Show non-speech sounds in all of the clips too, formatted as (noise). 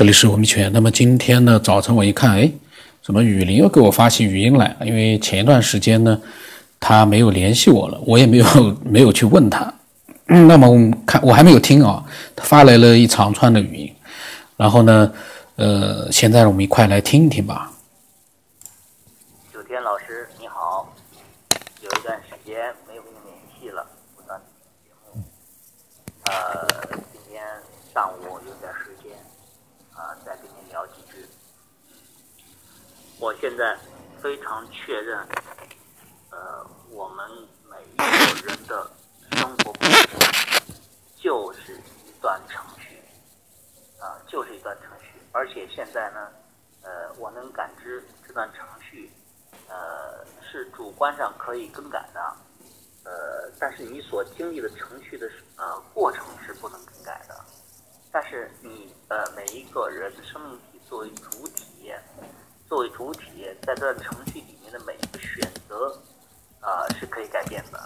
这里是吴明泉。那么今天呢，早晨我一看，哎，怎么雨林又给我发起语音来？因为前一段时间呢，他没有联系我了，我也没有 (laughs) 没有去问他。那么我看我还没有听啊，他发来了一长串的语音。然后呢，呃，现在我们一块来听一听吧。九天老师你好，有一段时间没有跟你联系了，不断节目。呃，今天上午有点时间。啊，再跟你聊几句。我现在非常确认，呃，我们每一个人的生活过程就是一段程序，啊，就是一段程序。而且现在呢，呃，我能感知这段程序，呃，是主观上可以更改的，呃，但是你所经历的程序的呃过程是不能更改的。但是你呃每一个人生命体作为主体，作为主体在这程序里面的每一个选择啊是可以改变的，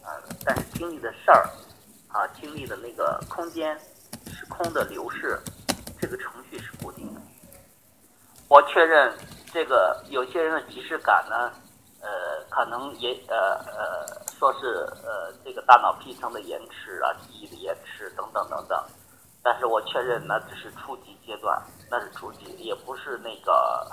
啊但是经历的事儿啊经历的那个空间时空的流逝，这个程序是固定的。我确认这个有些人的即视感呢，呃可能也呃呃说是呃这个大脑皮层的延迟啊记忆的延迟等等等等。但是我确认那只是初级阶段，那是初级，也不是那个，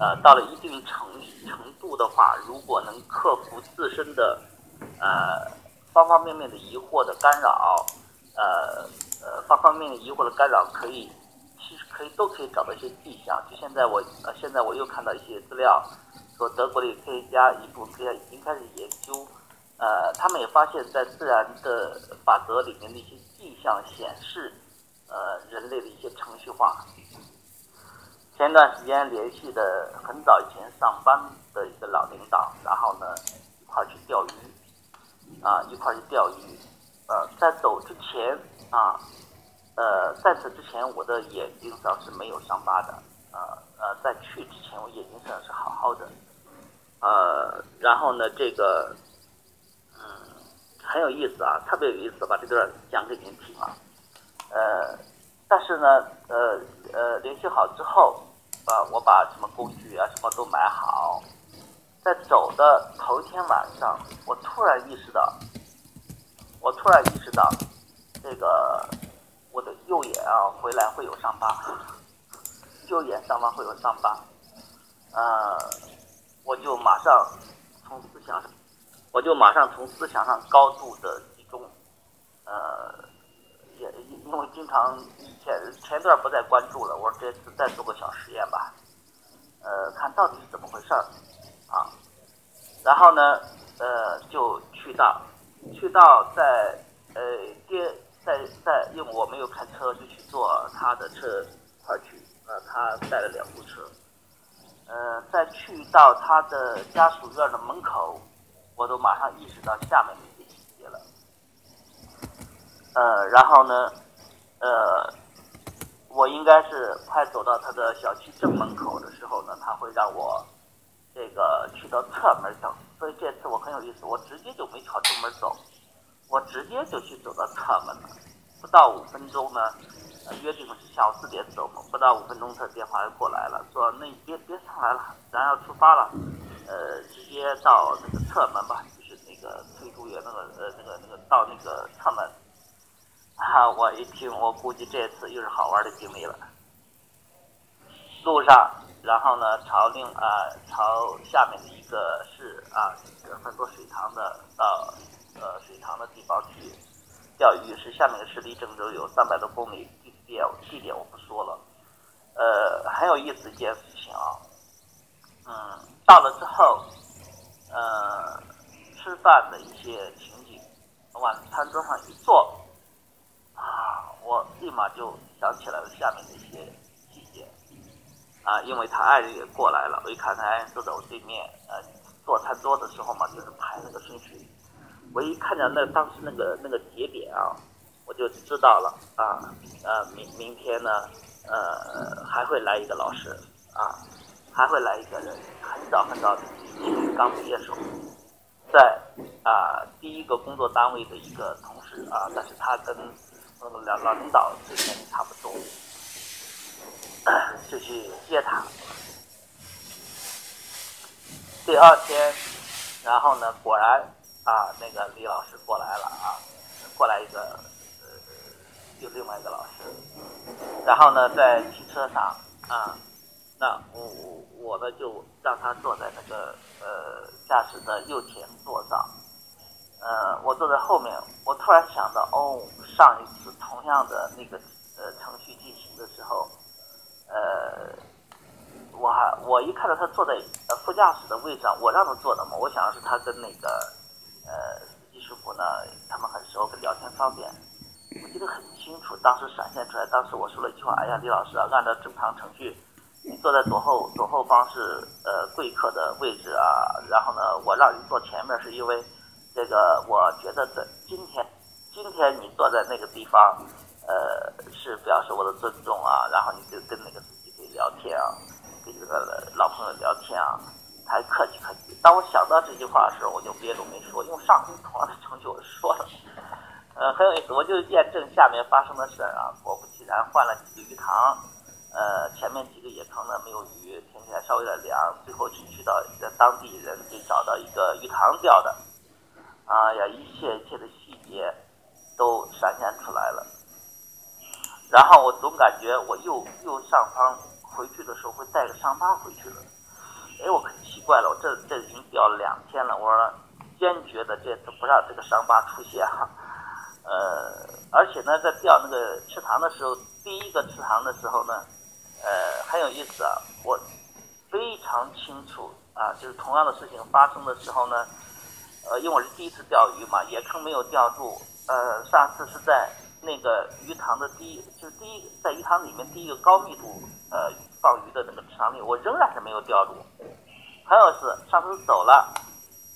呃，到了一定程程度的话，如果能克服自身的，呃，方方面面的疑惑的干扰，呃呃，方方面面疑惑的干扰，可以，其实可以都可以找到一些迹象。就现在我，呃，现在我又看到一些资料，说德国的科学家一部分科学家已经开始研究，呃，他们也发现，在自然的法则里面的一些迹象显示。呃，人类的一些程序化。前段时间联系的很早以前上班的一个老领导，然后呢一块去钓鱼，啊一块去钓鱼。呃，在走之前啊，呃在此之前我的眼睛上是没有伤疤的，呃呃在去之前我眼睛上是好好的。呃，然后呢这个嗯很有意思啊，特别有意思，把这段讲给您听啊。呃，但是呢，呃呃，联系好之后，啊，我把什么工具啊什么都买好，在走的头一天晚上，我突然意识到，我突然意识到，这个我的右眼啊回来会有伤疤，右眼上方会有伤疤，呃，我就马上从思想上，我就马上从思想上高度的集中，呃。因为经常以前前段不再关注了，我说这次再做个小实验吧，呃，看到底是怎么回事儿啊？然后呢，呃，就去到去到在呃第在在，因为我没有开车，就去坐他的车一块儿去，呃，他带了两部车，呃，在去到他的家属院的门口，我都马上意识到下面的一些细节了。呃，然后呢，呃，我应该是快走到他的小区正门口的时候呢，他会让我这个去到侧门走，所以这次我很有意思，我直接就没朝正门走，我直接就去走到侧门了。不到五分钟呢，约定是下午四点走嘛，不到五分钟他电话就过来了，说那你别别上来了，咱要出发了，呃，直接到那个侧门吧，就是那个翠竹园那个呃那个那个到那个侧门。我一听，我估计这次又是好玩的经历了。路上，然后呢，朝另啊朝下面的一个是啊，很多水塘的到呃水塘的地方去钓鱼，是下面的市离郑州有三百多公里，地点地点我不说了。呃，很有意思一件事情啊。嗯，到了之后，呃，吃饭的一些情景，往餐桌上一坐。啊，我立马就想起来了下面的一些细节，啊，因为他爱人也过来了，我一看他坐在我对面，呃，坐餐桌的时候嘛，就是排那个顺序，我一看见那当时那个那个节点啊，我就知道了啊，呃，明明天呢，呃，还会来一个老师啊，还会来一个人，很早很早的刚毕业时候，在啊第一个工作单位的一个同事啊，但是他跟。那个老老领导这边差不多，就去接他。第二天，然后呢，果然啊，那个李老师过来了啊，过来一个呃，又另外一个老师，然后呢，在汽车上啊，那我我我呢就让他坐在那个呃驾驶的右前座上，呃，我坐在后面，我突然想到，哦，上一次同样的那个呃程序进行的时候，呃。我还我一看到他坐在呃副驾驶的位置上，我让他坐的嘛，我想的是他跟那个呃司机师傅呢，他们很熟，聊天方便。我记得很清楚，当时闪现出来，当时我说了一句话：“哎呀，李老师啊，按照正常程序，你坐在左后左后方是呃贵客的位置啊，然后呢，我让你坐前面是因为这个，我觉得这今天今天你坐在那个地方，呃，是表示我的尊重啊，然后你就跟那个司机可以聊天啊。”跟这个老朋友聊天啊，还客气客气。当我想到这句话的时候，我就别的没说，因为上回同样的程序我说了，呃，很有意思。我就验证下面发生的事儿啊，果不其然，换了几个鱼塘，呃，前面几个野塘呢没有鱼，天气还稍微有点凉，最后去去到当地人给找到一个鱼塘钓的，啊呀，一切一切的细节都闪现出来了。然后我总感觉我右右上方。回去的时候会带个伤疤回去的，哎，我可奇怪了，我这这已经掉了两天了，我说坚决的这次不让这个伤疤出现哈，呃，而且呢，在钓那个池塘的时候，第一个池塘的时候呢，呃，很有意思啊，我非常清楚啊，就是同样的事情发生的时候呢，呃，因为我是第一次钓鱼嘛，野坑没有钓住，呃，上次是在。那个鱼塘的第一，就是第一在鱼塘里面第一个高密度呃放鱼的那个池塘里，我仍然是没有钓住。还有是上次走了，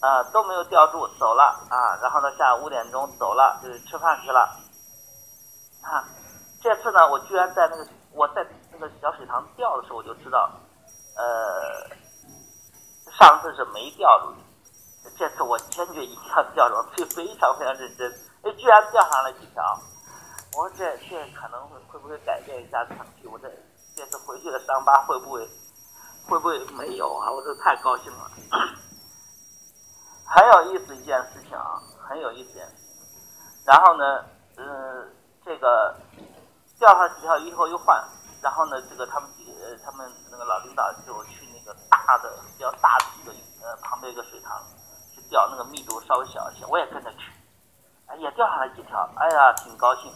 啊都没有钓住，走了啊，然后呢下午五点钟走了，就是吃饭去了。啊，这次呢我居然在那个我在那个小水塘钓的时候我就知道，呃，上次是没钓住，这次我坚决一定要钓住，非非常非常认真，哎居然钓上了几条。我说这这可能会会不会改变一下程序？我这这次回去的伤疤会不会会不会没有啊？我这太高兴了，(coughs) 很有意思一件事情啊，很有意思。然后呢，嗯，这个钓上几条鱼以后又换，然后呢，这个他们几个他们那个老领导就去那个大的比较大的一个呃旁边一个水塘钓那个密度稍微小一些，我也跟着去，哎也钓上来几条，哎呀挺高兴。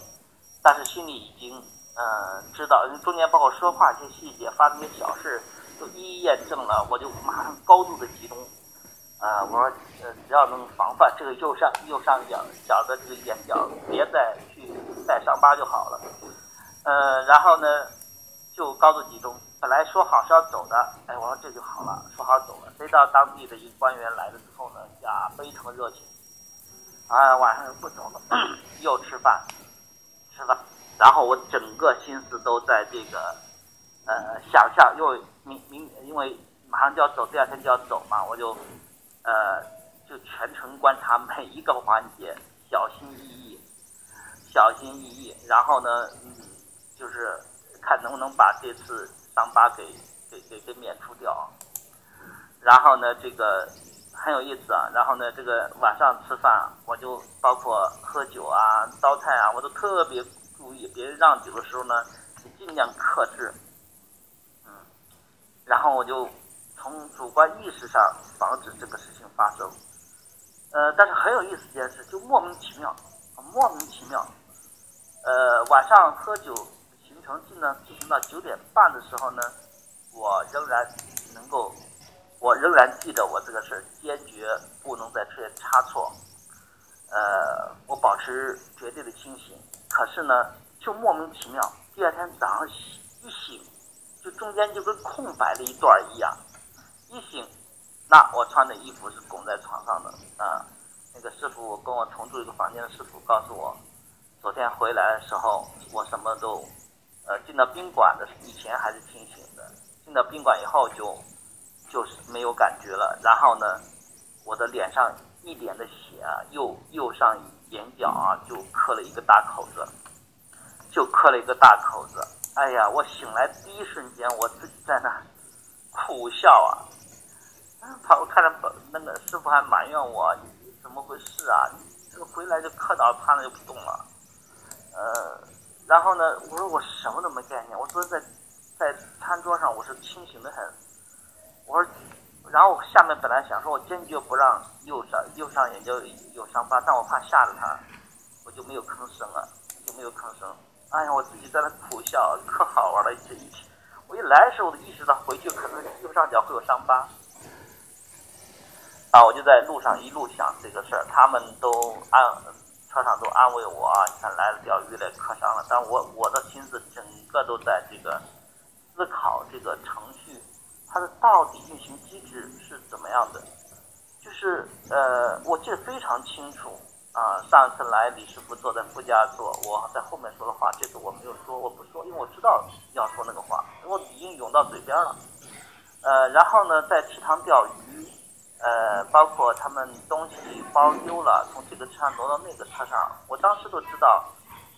但是心里已经，嗯，知道，中间包括说话一些细节，发生些小事，都一一验证了，我就马上高度的集中，啊，我说，呃，只要能防范这个右上右上角角的这个眼角，别再去带伤疤就好了，呃，然后呢，就高度集中，本来说好是要走的，哎，我说这就好了，说好走了，谁知道当地的一个官员来了之后呢，呀，非常热情，啊，晚上又不走了，又吃饭。吃饭？然后我整个心思都在这个，呃，想象，因为明明因为马上就要走，第二天就要走嘛，我就，呃，就全程观察每一个环节，小心翼翼，小心翼翼。然后呢，嗯，就是看能不能把这次伤疤给给给给免除掉。然后呢，这个。很有意思啊，然后呢，这个晚上吃饭，我就包括喝酒啊、糟菜啊，我都特别注意，别人让酒的时候呢，尽量克制，嗯，然后我就从主观意识上防止这个事情发生。呃，但是很有意思一件事，就莫名其妙，莫名其妙，呃，晚上喝酒成绩呢进行到九点半的时候呢，我仍然能够。我仍然记得我这个事儿，坚决不能再出现差错。呃，我保持绝对的清醒。可是呢，就莫名其妙，第二天早上一醒，就中间就跟空白了一段一样。一醒，那我穿的衣服是拱在床上的啊。那个师傅跟我同住一个房间的师傅告诉我，昨天回来的时候我什么都，呃，进到宾馆的以前还是清醒的，进到宾馆以后就。就是没有感觉了，然后呢，我的脸上一脸的血啊，右右上眼角啊就磕了一个大口子，就磕了一个大口子，哎呀，我醒来第一瞬间，我自己在那苦笑啊。他我看着那个师傅还埋怨我，你怎么回事啊？这个回来就磕倒瘫了就不动了。呃，然后呢，我说我什么都没概念。我昨天在在餐桌上我是清醒的很。我说，然后下面本来想说我坚决不让右上右上眼就有伤疤，但我怕吓着他，我就没有吭声了，就没有吭声。哎呀，我自己在那苦笑，可好玩了。这一天我一来的时候，我就意识到回去可能右上角会有伤疤。啊，我就在路上一路想这个事儿，他们都安课上都安慰我，你看来了钓鱼来磕伤了，但我我的心思整个都在这个思考这个程序，它的到底运行机制是怎么样的？就是呃，我记得非常清楚。啊，上次来李师傅坐在副驾座，我在后面说的话，这次我没有说，我不说，因为我知道要说那个话，我已经涌到嘴边了。呃，然后呢，在池塘钓鱼，呃，包括他们东西包丢了，从这个车上挪到那个车上，我当时都知道，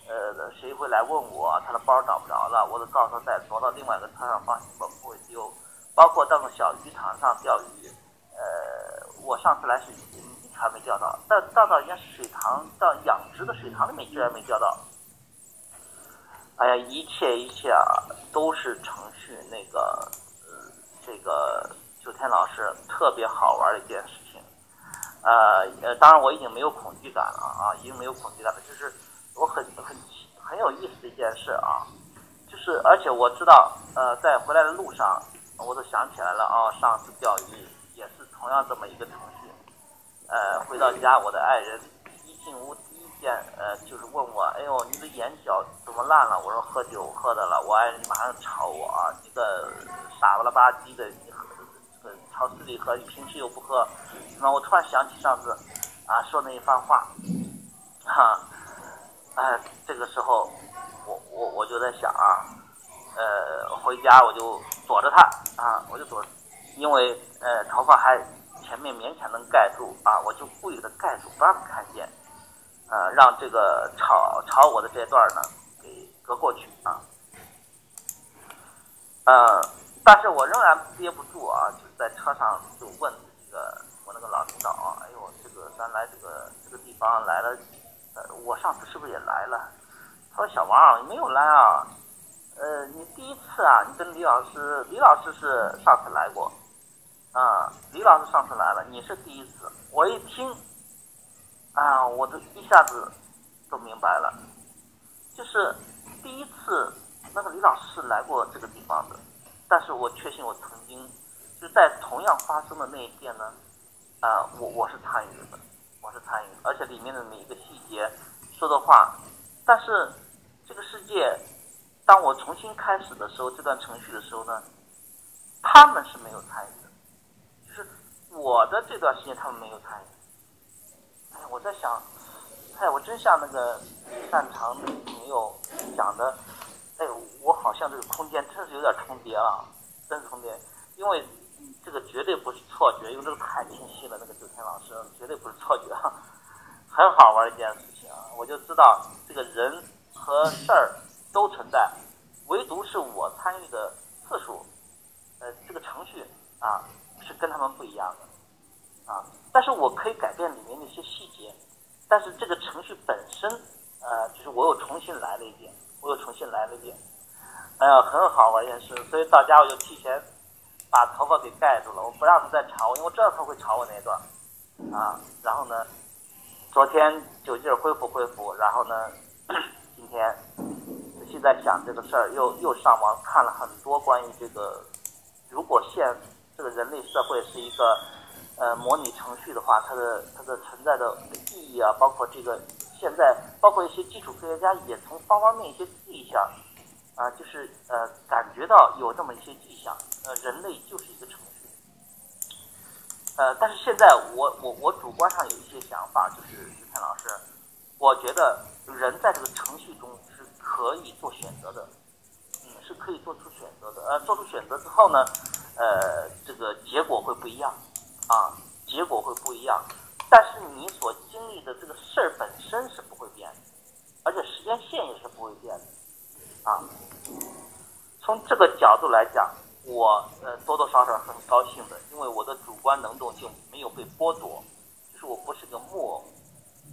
呃，谁会来问我，他的包找不着了，我都告诉他再挪到另外一个车上放心吧，不会丢。包括到个小鱼塘上钓鱼，呃，我上次来是。还没钓到，到到到人家水塘，到养殖的水塘里面居然没钓到。哎呀，一切一切啊，都是程序那个，呃，这个九天老师特别好玩的一件事情。呃呃，当然我已经没有恐惧感了啊，已经没有恐惧感了。就是我很很很有意思的一件事啊，就是而且我知道，呃，在回来的路上，我都想起来了啊，上次钓鱼也是同样这么一个程序。呃，回到家，我的爱人一进屋第一件，呃，就是问我，哎呦，你的眼角怎么烂了？我说喝酒喝的了。我爱人马上吵我啊，你个傻不拉吧唧的，你喝这个超市里喝，你平时又不喝。那我突然想起上次啊说那一番话，哈，哎，这个时候我我我就在想啊，呃，回家我就躲着他啊，我就躲，因为呃头发还。前面勉强能盖住啊，我就故意的盖住，不让他看见，呃，让这个吵吵我的这段呢给隔过去啊。呃，但是我仍然憋不住啊，就在车上就问这个我那个老领导啊，哎呦，这个咱来这个这个地方来了，呃，我上次是不是也来了？他说小王你没有来啊，呃，你第一次啊，你跟李老师，李老师是上次来过。啊，李老师上次来了，你是第一次。我一听，啊，我都一下子都明白了，就是第一次那个李老师是来过这个地方的，但是我确信我曾经就在同样发生的那一天呢，啊，我我是参与的，我是参与，而且里面的每一个细节说的话，但是这个世界，当我重新开始的时候，这段程序的时候呢，他们是没有参与的，就是。我的这段时间他们没有参与。哎，我在想，哎，我真像那个擅长的朋友讲的，哎，我好像这个空间真是有点重叠了，真是重叠。因为这个绝对不是错觉，因为这个太清晰了。那个九天老师绝对不是错觉，很好玩一件事情！我就知道这个人和事儿都存在，唯独是我参与的次数，呃，这个程序啊。是跟他们不一样的，啊，但是我可以改变里面的一些细节，但是这个程序本身，呃，就是我又重新来了一遍，又重新来了一遍，哎呀，很好玩一件事，所以到家我就提前把头发给盖住了，我不让他再吵我，因为我知道他会吵我那段，啊，然后呢，昨天酒劲儿恢复恢复，然后呢，今天仔细在想这个事儿，又又上网看了很多关于这个，如果现这个人类社会是一个呃模拟程序的话，它的它的存在的意义啊，包括这个现在，包括一些基础科学家也从方方面面一些迹象啊，就是呃感觉到有这么一些迹象，呃人类就是一个程序，呃但是现在我我我主观上有一些想法，就是石天老师，我觉得人在这个程序中是可以做选择的，嗯是可以做出选择的，呃做出选择之后呢。呃，这个结果会不一样，啊，结果会不一样，但是你所经历的这个事儿本身是不会变的，而且时间线也是不会变的，啊，从这个角度来讲，我呃多多少少很高兴的，因为我的主观能动性没有被剥夺，就是我不是个木偶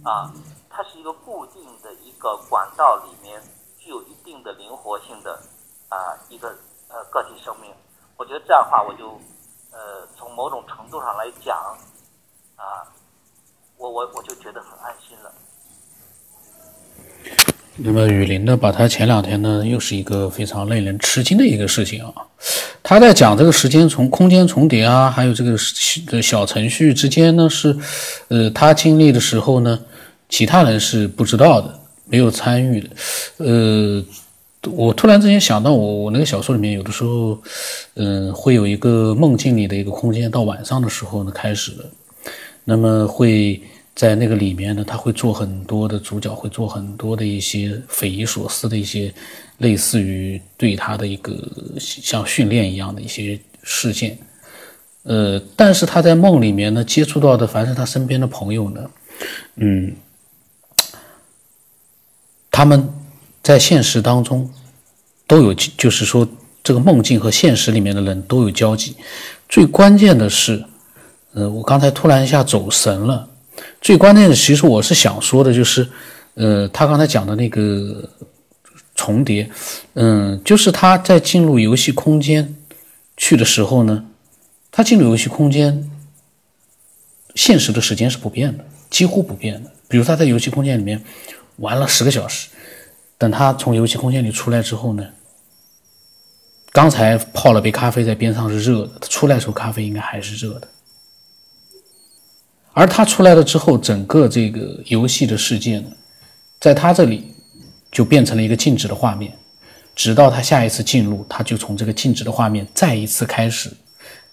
啊，它是一个固定的一个管道里面具有一定的灵活性的啊一个呃个体生命。我觉得这样的话，我就呃从某种程度上来讲啊，我我我就觉得很安心了。那么雨林呢？把他前两天呢，又是一个非常令人吃惊的一个事情啊。他在讲这个时间从空间重叠啊，还有这个小程序之间呢，是呃，他经历的时候呢，其他人是不知道的，没有参与的。呃，我突然之间想到，我我那个小说里面有的时候，嗯，会有一个梦境里的一个空间，到晚上的时候呢开始了，那么会。在那个里面呢，他会做很多的主角会做很多的一些匪夷所思的一些，类似于对他的一个像训练一样的一些事件，呃，但是他在梦里面呢接触到的凡是他身边的朋友呢，嗯，他们在现实当中都有，就是说这个梦境和现实里面的人都有交集。最关键的是，呃，我刚才突然一下走神了。最关键的，其实我是想说的，就是，呃，他刚才讲的那个重叠，嗯，就是他在进入游戏空间去的时候呢，他进入游戏空间，现实的时间是不变的，几乎不变的。比如他在游戏空间里面玩了十个小时，等他从游戏空间里出来之后呢，刚才泡了杯咖啡在边上是热的，他出来的时候咖啡应该还是热的。而他出来了之后，整个这个游戏的世界呢，在他这里就变成了一个静止的画面，直到他下一次进入，他就从这个静止的画面再一次开始。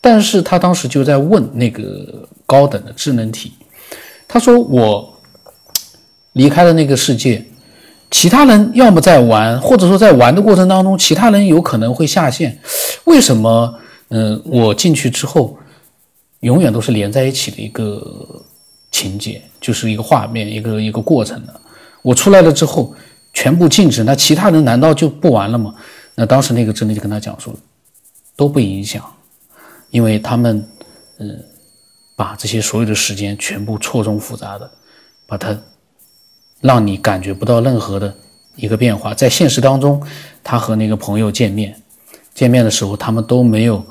但是他当时就在问那个高等的智能体，他说：“我离开了那个世界，其他人要么在玩，或者说在玩的过程当中，其他人有可能会下线。为什么？嗯，我进去之后。”永远都是连在一起的一个情节，就是一个画面，一个一个过程的。我出来了之后，全部静止，那其他人难道就不玩了吗？那当时那个真的就跟他讲说，都不影响，因为他们，嗯，把这些所有的时间全部错综复杂的，把它让你感觉不到任何的一个变化。在现实当中，他和那个朋友见面，见面的时候，他们都没有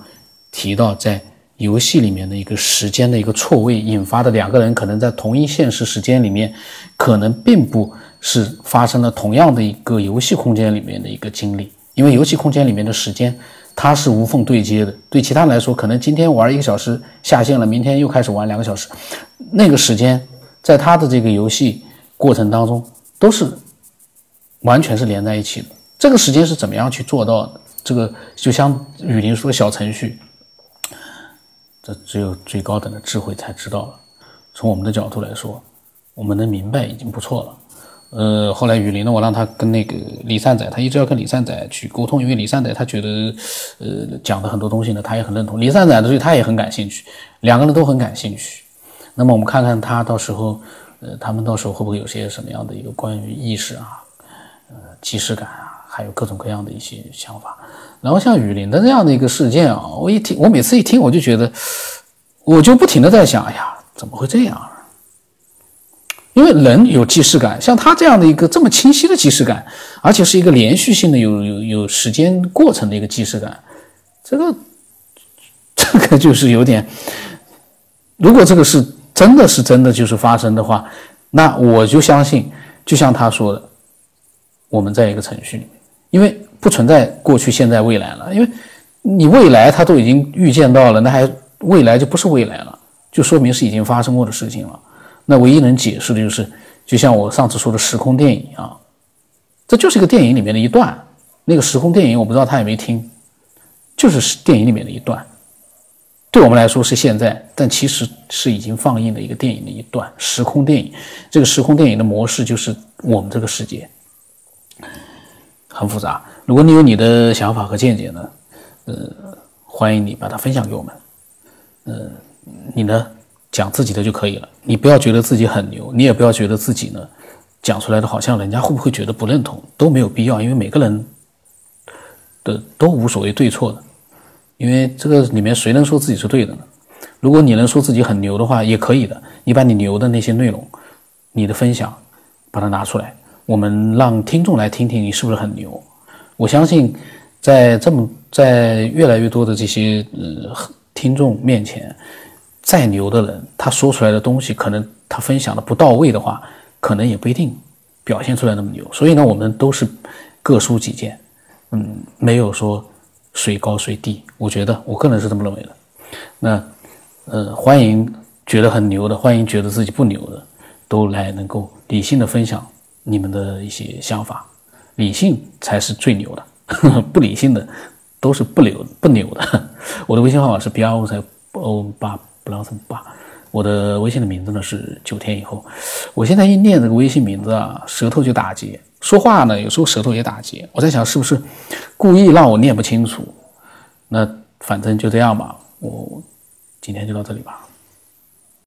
提到在。游戏里面的一个时间的一个错位引发的两个人可能在同一现实时间里面，可能并不是发生了同样的一个游戏空间里面的一个经历，因为游戏空间里面的时间它是无缝对接的。对其他来说，可能今天玩一个小时下线了，明天又开始玩两个小时，那个时间在他的这个游戏过程当中都是完全是连在一起的。这个时间是怎么样去做到的？这个就像雨林说小程序。这只有最高等的智慧才知道了。从我们的角度来说，我们能明白已经不错了。呃，后来雨林呢，我让他跟那个李善宰，他一直要跟李善宰去沟通，因为李善宰他觉得，呃，讲的很多东西呢，他也很认同。李善宰对他也很感兴趣，两个人都很感兴趣。那么我们看看他到时候，呃，他们到时候会不会有些什么样的一个关于意识啊，呃，即视感啊，还有各种各样的一些想法。然后像雨林的这样的一个事件啊，我一听，我每次一听，我就觉得，我就不停的在想，哎呀，怎么会这样？因为人有既视感，像他这样的一个这么清晰的既视感，而且是一个连续性的有有有时间过程的一个既视感，这个 (laughs) 这个就是有点，如果这个是真的是真的就是发生的话，那我就相信，就像他说的，我们在一个程序里面，因为。不存在过去、现在、未来了，因为你未来他都已经预见到了，那还未来就不是未来了，就说明是已经发生过的事情了。那唯一能解释的就是，就像我上次说的时空电影啊，这就是一个电影里面的一段。那个时空电影我不知道他有没有听，就是电影里面的一段，对我们来说是现在，但其实是已经放映的一个电影的一段时空电影。这个时空电影的模式就是我们这个世界，很复杂。如果你有你的想法和见解呢，呃，欢迎你把它分享给我们。呃，你呢讲自己的就可以了，你不要觉得自己很牛，你也不要觉得自己呢讲出来的好像人家会不会觉得不认同，都没有必要，因为每个人的都无所谓对错的，因为这个里面谁能说自己是对的呢？如果你能说自己很牛的话，也可以的。你把你牛的那些内容，你的分享，把它拿出来，我们让听众来听听你是不是很牛。我相信，在这么在越来越多的这些呃听众面前，再牛的人，他说出来的东西，可能他分享的不到位的话，可能也不一定表现出来那么牛。所以呢，我们都是各抒己见，嗯，没有说谁高谁低。我觉得我个人是这么认为的。那。呃，欢迎觉得很牛的，欢迎觉得自己不牛的，都来能够理性的分享你们的一些想法，理性才是最牛的，(laughs) 不理性的都是不牛不牛的。(laughs) 我的微信号码是 b r o 三 o 八 b l o s 八，我的微信的名字呢是九天以后。我现在一念这个微信名字啊，舌头就打结，说话呢有时候舌头也打结。我在想是不是故意让我念不清楚？那反正就这样吧，我。今天就到这里吧。